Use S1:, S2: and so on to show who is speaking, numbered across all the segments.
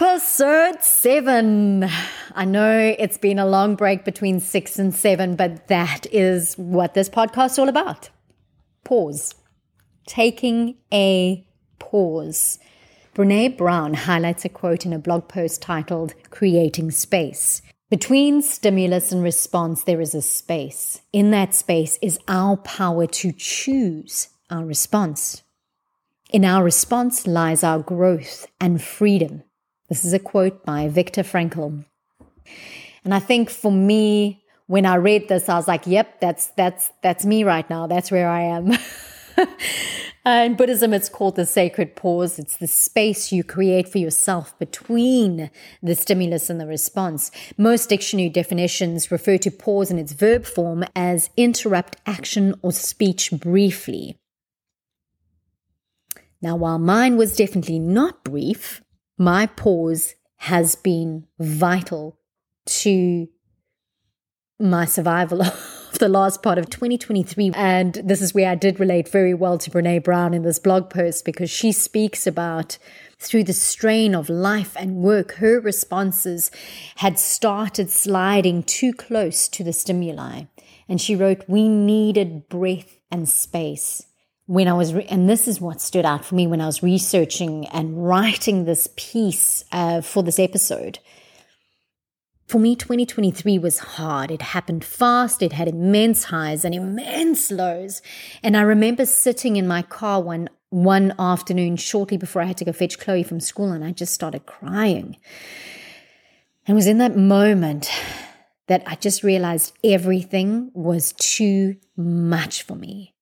S1: Episode seven. I know it's been a long break between six and seven, but that is what this podcast is all about. Pause. Taking a pause. Brene Brown highlights a quote in a blog post titled Creating Space. Between stimulus and response, there is a space. In that space is our power to choose our response. In our response lies our growth and freedom. This is a quote by Viktor Frankl. And I think for me, when I read this, I was like, yep, that's that's that's me right now. That's where I am. in Buddhism, it's called the sacred pause. It's the space you create for yourself between the stimulus and the response. Most dictionary definitions refer to pause in its verb form as interrupt action or speech briefly. Now, while mine was definitely not brief, my pause has been vital to my survival of the last part of 2023. And this is where I did relate very well to Brene Brown in this blog post because she speaks about through the strain of life and work, her responses had started sliding too close to the stimuli. And she wrote, We needed breath and space when I was, re- and this is what stood out for me when I was researching and writing this piece uh, for this episode. For me, 2023 was hard. It happened fast. It had immense highs and immense lows. And I remember sitting in my car one, one afternoon shortly before I had to go fetch Chloe from school and I just started crying. And it was in that moment that I just realized everything was too much for me.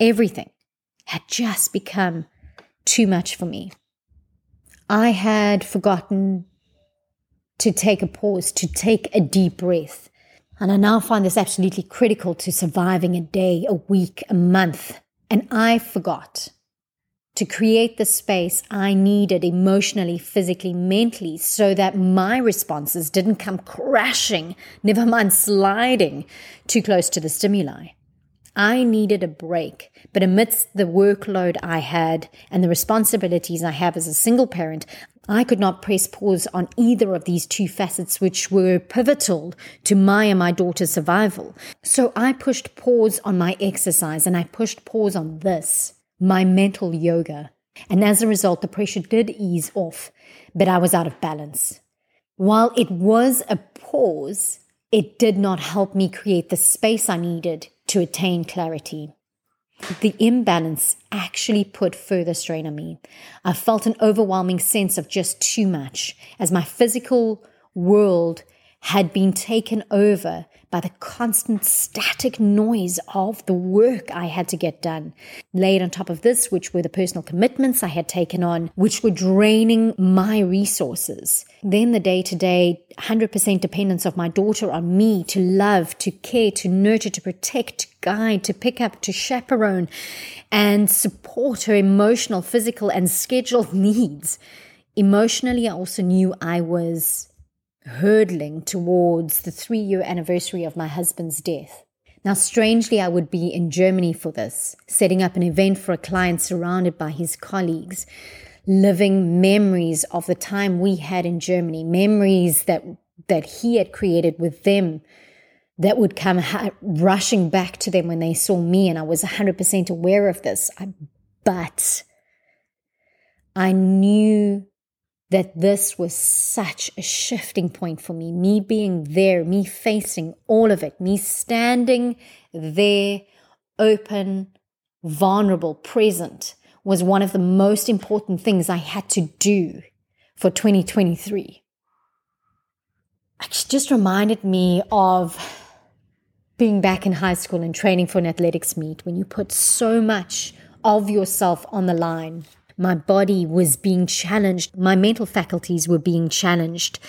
S1: Everything had just become too much for me. I had forgotten to take a pause, to take a deep breath. And I now find this absolutely critical to surviving a day, a week, a month. And I forgot to create the space I needed emotionally, physically, mentally, so that my responses didn't come crashing, never mind sliding too close to the stimuli. I needed a break. But amidst the workload I had and the responsibilities I have as a single parent, I could not press pause on either of these two facets, which were pivotal to my and my daughter's survival. So I pushed pause on my exercise and I pushed pause on this, my mental yoga. And as a result, the pressure did ease off, but I was out of balance. While it was a pause, it did not help me create the space I needed to attain clarity. The imbalance actually put further strain on me. I felt an overwhelming sense of just too much as my physical world had been taken over by the constant static noise of the work I had to get done. Laid on top of this, which were the personal commitments I had taken on, which were draining my resources. Then the day to day 100% dependence of my daughter on me to love, to care, to nurture, to protect, to guide, to pick up, to chaperone, and support her emotional, physical, and scheduled needs. Emotionally, I also knew I was hurtling towards the three year anniversary of my husband's death. Now, strangely, I would be in Germany for this, setting up an event for a client surrounded by his colleagues, living memories of the time we had in Germany, memories that, that he had created with them that would come ha- rushing back to them when they saw me. And I was 100% aware of this. I, but I knew that this was such a shifting point for me. Me being there, me facing all of it, me standing there, open, vulnerable, present, was one of the most important things I had to do for 2023. It just reminded me of being back in high school and training for an athletics meet when you put so much of yourself on the line my body was being challenged, my mental faculties were being challenged,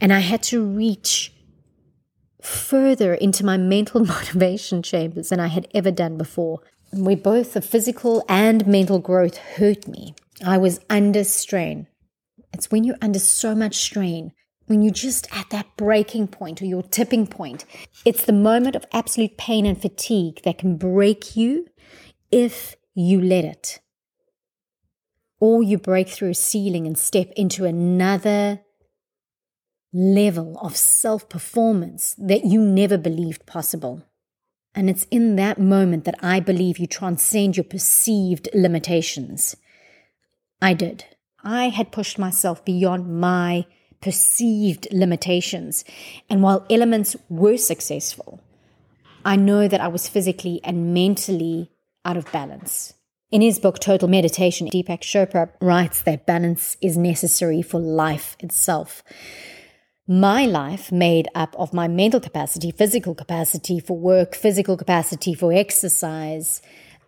S1: and I had to reach further into my mental motivation chambers than I had ever done before. Where both the physical and mental growth hurt me. I was under strain. It's when you're under so much strain, when you're just at that breaking point or your tipping point. It's the moment of absolute pain and fatigue that can break you if you let it. Or you break through a ceiling and step into another level of self performance that you never believed possible. And it's in that moment that I believe you transcend your perceived limitations. I did. I had pushed myself beyond my perceived limitations. And while elements were successful, I know that I was physically and mentally out of balance. In his book, Total Meditation, Deepak Chopra writes that balance is necessary for life itself. My life, made up of my mental capacity, physical capacity for work, physical capacity for exercise,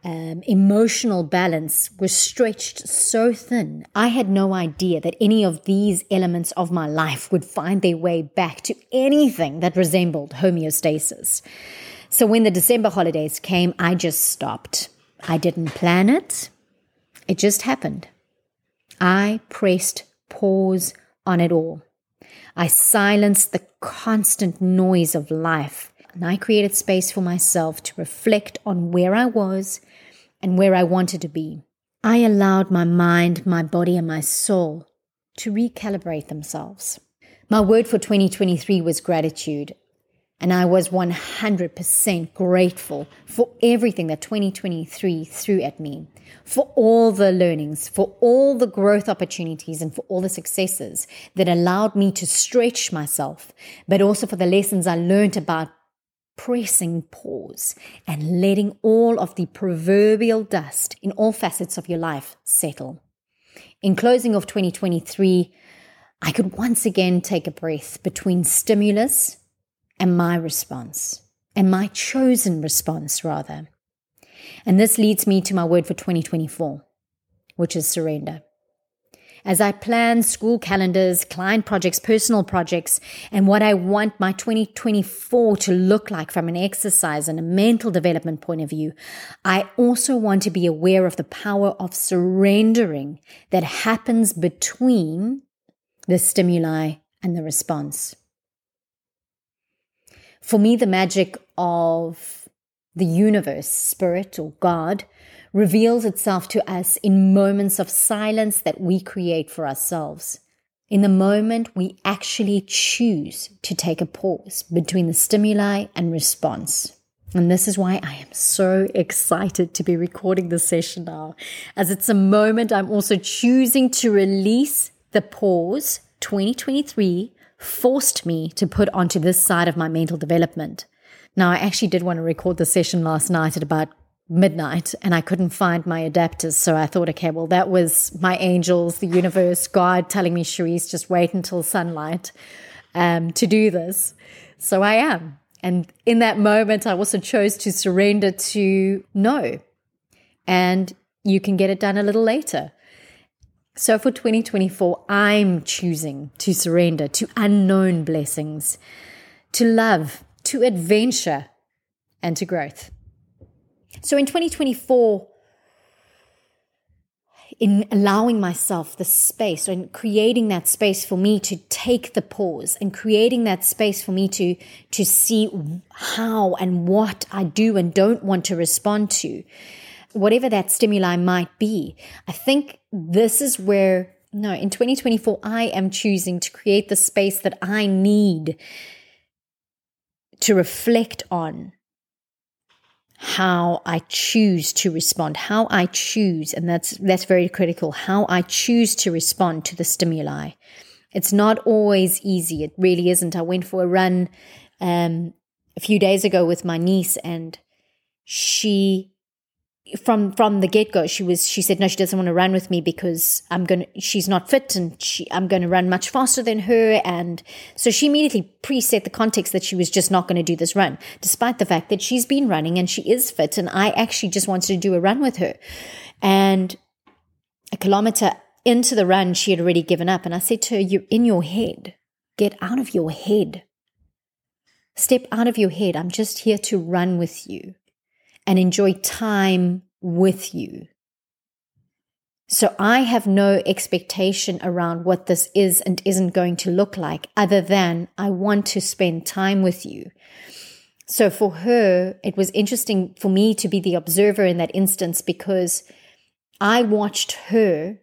S1: um, emotional balance, was stretched so thin. I had no idea that any of these elements of my life would find their way back to anything that resembled homeostasis. So when the December holidays came, I just stopped. I didn't plan it, it just happened. I pressed pause on it all. I silenced the constant noise of life and I created space for myself to reflect on where I was and where I wanted to be. I allowed my mind, my body, and my soul to recalibrate themselves. My word for 2023 was gratitude. And I was 100% grateful for everything that 2023 threw at me, for all the learnings, for all the growth opportunities, and for all the successes that allowed me to stretch myself, but also for the lessons I learned about pressing pause and letting all of the proverbial dust in all facets of your life settle. In closing of 2023, I could once again take a breath between stimulus and my response, and my chosen response, rather. And this leads me to my word for 2024, which is surrender. As I plan school calendars, client projects, personal projects, and what I want my 2024 to look like from an exercise and a mental development point of view, I also want to be aware of the power of surrendering that happens between the stimuli and the response. For me, the magic of the universe, spirit, or God reveals itself to us in moments of silence that we create for ourselves. In the moment, we actually choose to take a pause between the stimuli and response. And this is why I am so excited to be recording this session now, as it's a moment I'm also choosing to release the pause 2023 forced me to put onto this side of my mental development. Now, I actually did want to record the session last night at about midnight and I couldn't find my adapters. So I thought, okay, well, that was my angels, the universe, God telling me, Cherise, just wait until sunlight um, to do this. So I am. And in that moment, I also chose to surrender to no. And you can get it done a little later. So for 2024, I'm choosing to surrender to unknown blessings, to love, to adventure, and to growth. So in 2024, in allowing myself the space and creating that space for me to take the pause and creating that space for me to to see how and what I do and don't want to respond to whatever that stimuli might be. I think this is where, no, in 2024, I am choosing to create the space that I need to reflect on how I choose to respond, how I choose, and that's that's very critical, how I choose to respond to the stimuli. It's not always easy. It really isn't. I went for a run um, a few days ago with my niece, and she from from the get go, she was she said no, she doesn't want to run with me because I'm gonna she's not fit and she I'm going to run much faster than her, and so she immediately preset the context that she was just not going to do this run, despite the fact that she's been running and she is fit, and I actually just wanted to do a run with her, and a kilometer into the run, she had already given up, and I said to her, "You're in your head. Get out of your head. Step out of your head. I'm just here to run with you." And enjoy time with you. So I have no expectation around what this is and isn't going to look like other than I want to spend time with you. So for her, it was interesting for me to be the observer in that instance because I watched her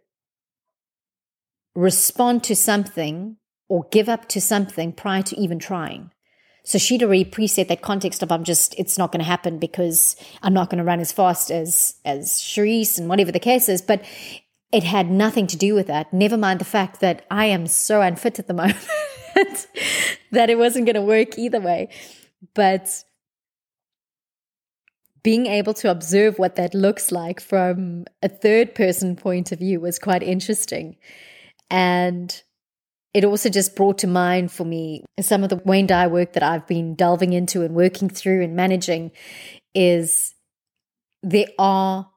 S1: respond to something or give up to something prior to even trying. So she'd already preset that context of I'm just it's not going to happen because I'm not going to run as fast as as Cherise and whatever the case is. But it had nothing to do with that. Never mind the fact that I am so unfit at the moment that it wasn't going to work either way. But being able to observe what that looks like from a third person point of view was quite interesting. And it also just brought to mind for me some of the Wayne Dyer work that I've been delving into and working through and managing is there are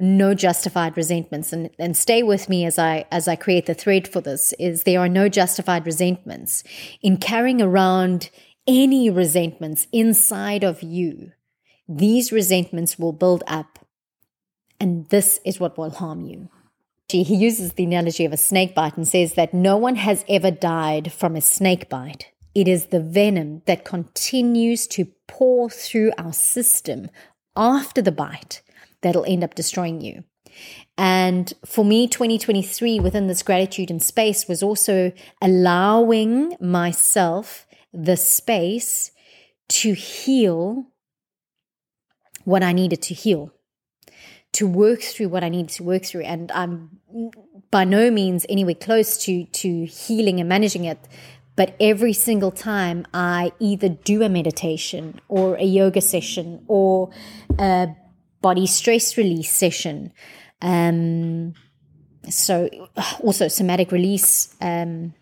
S1: no justified resentments. And, and stay with me as I as I create the thread for this is there are no justified resentments in carrying around any resentments inside of you. These resentments will build up and this is what will harm you he uses the analogy of a snake bite and says that no one has ever died from a snake bite. It is the venom that continues to pour through our system after the bite that'll end up destroying you. And for me, 2023 within this gratitude and space was also allowing myself the space to heal what I needed to heal to work through what I need to work through. And I'm by no means anywhere close to to healing and managing it. But every single time I either do a meditation or a yoga session or a body stress release session, um, so also somatic release, um,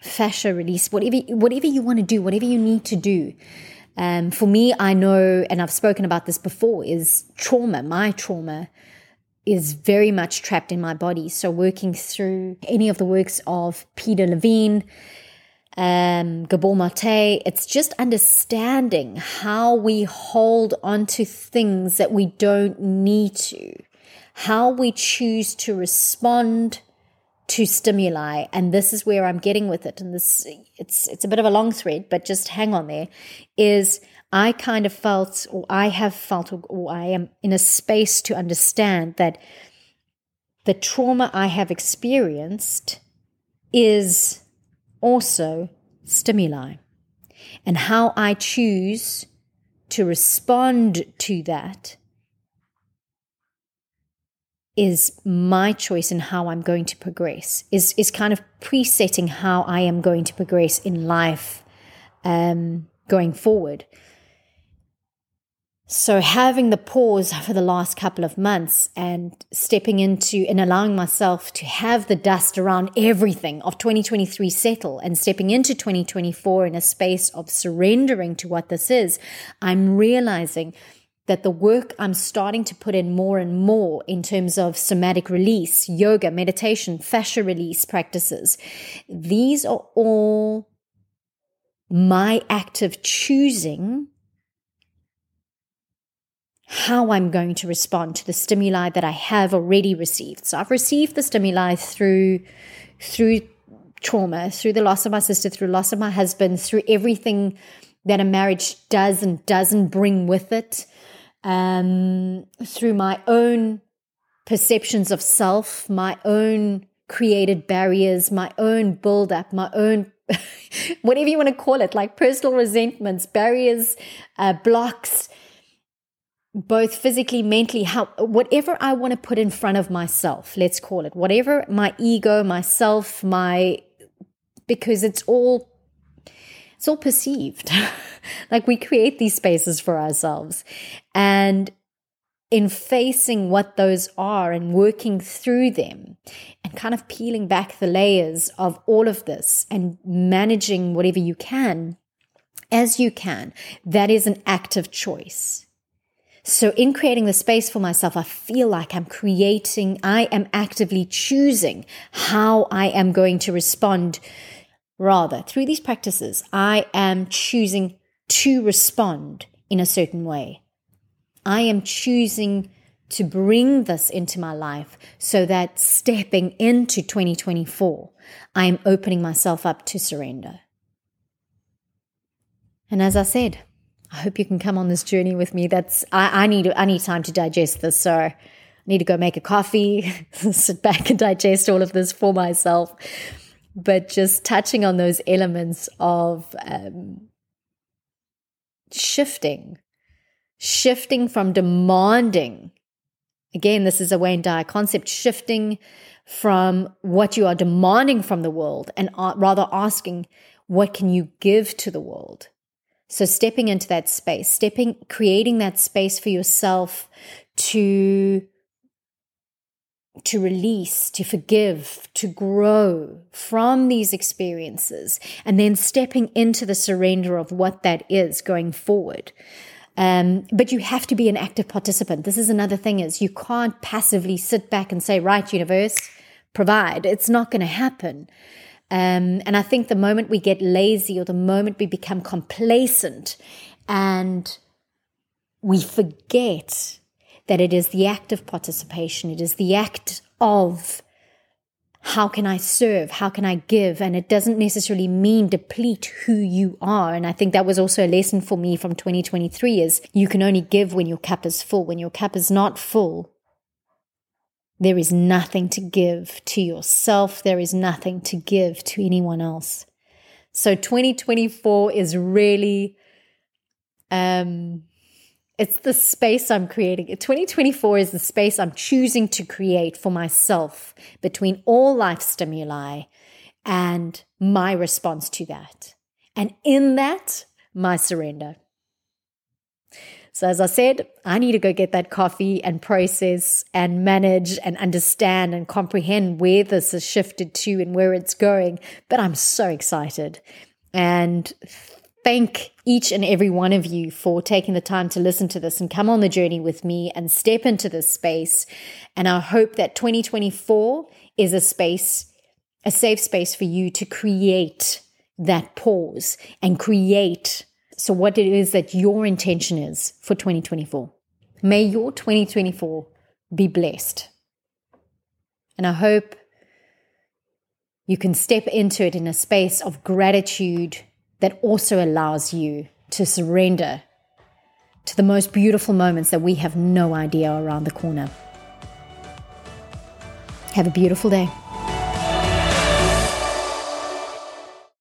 S1: fascia release, whatever whatever you want to do, whatever you need to do. Um, for me, I know, and I've spoken about this before, is trauma. My trauma is very much trapped in my body. So, working through any of the works of Peter Levine, um, Gabor Mate, it's just understanding how we hold onto things that we don't need to, how we choose to respond to stimuli and this is where i'm getting with it and this it's it's a bit of a long thread but just hang on there is i kind of felt or i have felt or, i am in a space to understand that the trauma i have experienced is also stimuli. And how i choose to respond to that is my choice in how I'm going to progress, is, is kind of presetting how I am going to progress in life um, going forward. So, having the pause for the last couple of months and stepping into and allowing myself to have the dust around everything of 2023 settle and stepping into 2024 in a space of surrendering to what this is, I'm realizing that the work I'm starting to put in more and more in terms of somatic release, yoga, meditation, fascia release practices, these are all my active choosing how I'm going to respond to the stimuli that I have already received. So I've received the stimuli through through trauma, through the loss of my sister, through loss of my husband, through everything that a marriage does and doesn't bring with it um, through my own perceptions of self, my own created barriers, my own build up, my own whatever you want to call it, like personal resentments, barriers, uh, blocks, both physically, mentally, how whatever I want to put in front of myself, let's call it, whatever my ego, myself, my because it's all it's all perceived. like we create these spaces for ourselves. And in facing what those are and working through them and kind of peeling back the layers of all of this and managing whatever you can as you can, that is an active choice. So, in creating the space for myself, I feel like I'm creating, I am actively choosing how I am going to respond Rather, through these practices, I am choosing to respond in a certain way. I am choosing to bring this into my life so that stepping into 2024, I am opening myself up to surrender. And as I said, I hope you can come on this journey with me. That's I, I need I need time to digest this. So I need to go make a coffee, sit back and digest all of this for myself. But just touching on those elements of um, shifting, shifting from demanding. Again, this is a Wayne Dyer concept shifting from what you are demanding from the world and rather asking, what can you give to the world? So stepping into that space, stepping, creating that space for yourself to to release, to forgive, to grow from these experiences, and then stepping into the surrender of what that is going forward. Um, but you have to be an active participant. This is another thing is you can't passively sit back and say, right, universe, provide. It's not going to happen. Um, and I think the moment we get lazy or the moment we become complacent and we forget that it is the act of participation, it is the act of how can I serve? How can I give? And it doesn't necessarily mean deplete who you are. And I think that was also a lesson for me from 2023 is you can only give when your cup is full. When your cup is not full, there is nothing to give to yourself. There is nothing to give to anyone else. So 2024 is really, um, it's the space I'm creating. 2024 is the space I'm choosing to create for myself between all life stimuli and my response to that. And in that, my surrender. So, as I said, I need to go get that coffee and process and manage and understand and comprehend where this has shifted to and where it's going. But I'm so excited. And thank each and every one of you for taking the time to listen to this and come on the journey with me and step into this space. And I hope that 2024 is a space, a safe space for you to create that pause and create so, what it is that your intention is for 2024. May your 2024 be blessed. And I hope you can step into it in a space of gratitude that also allows you to surrender to the most beautiful moments that we have no idea around the corner. Have a beautiful day.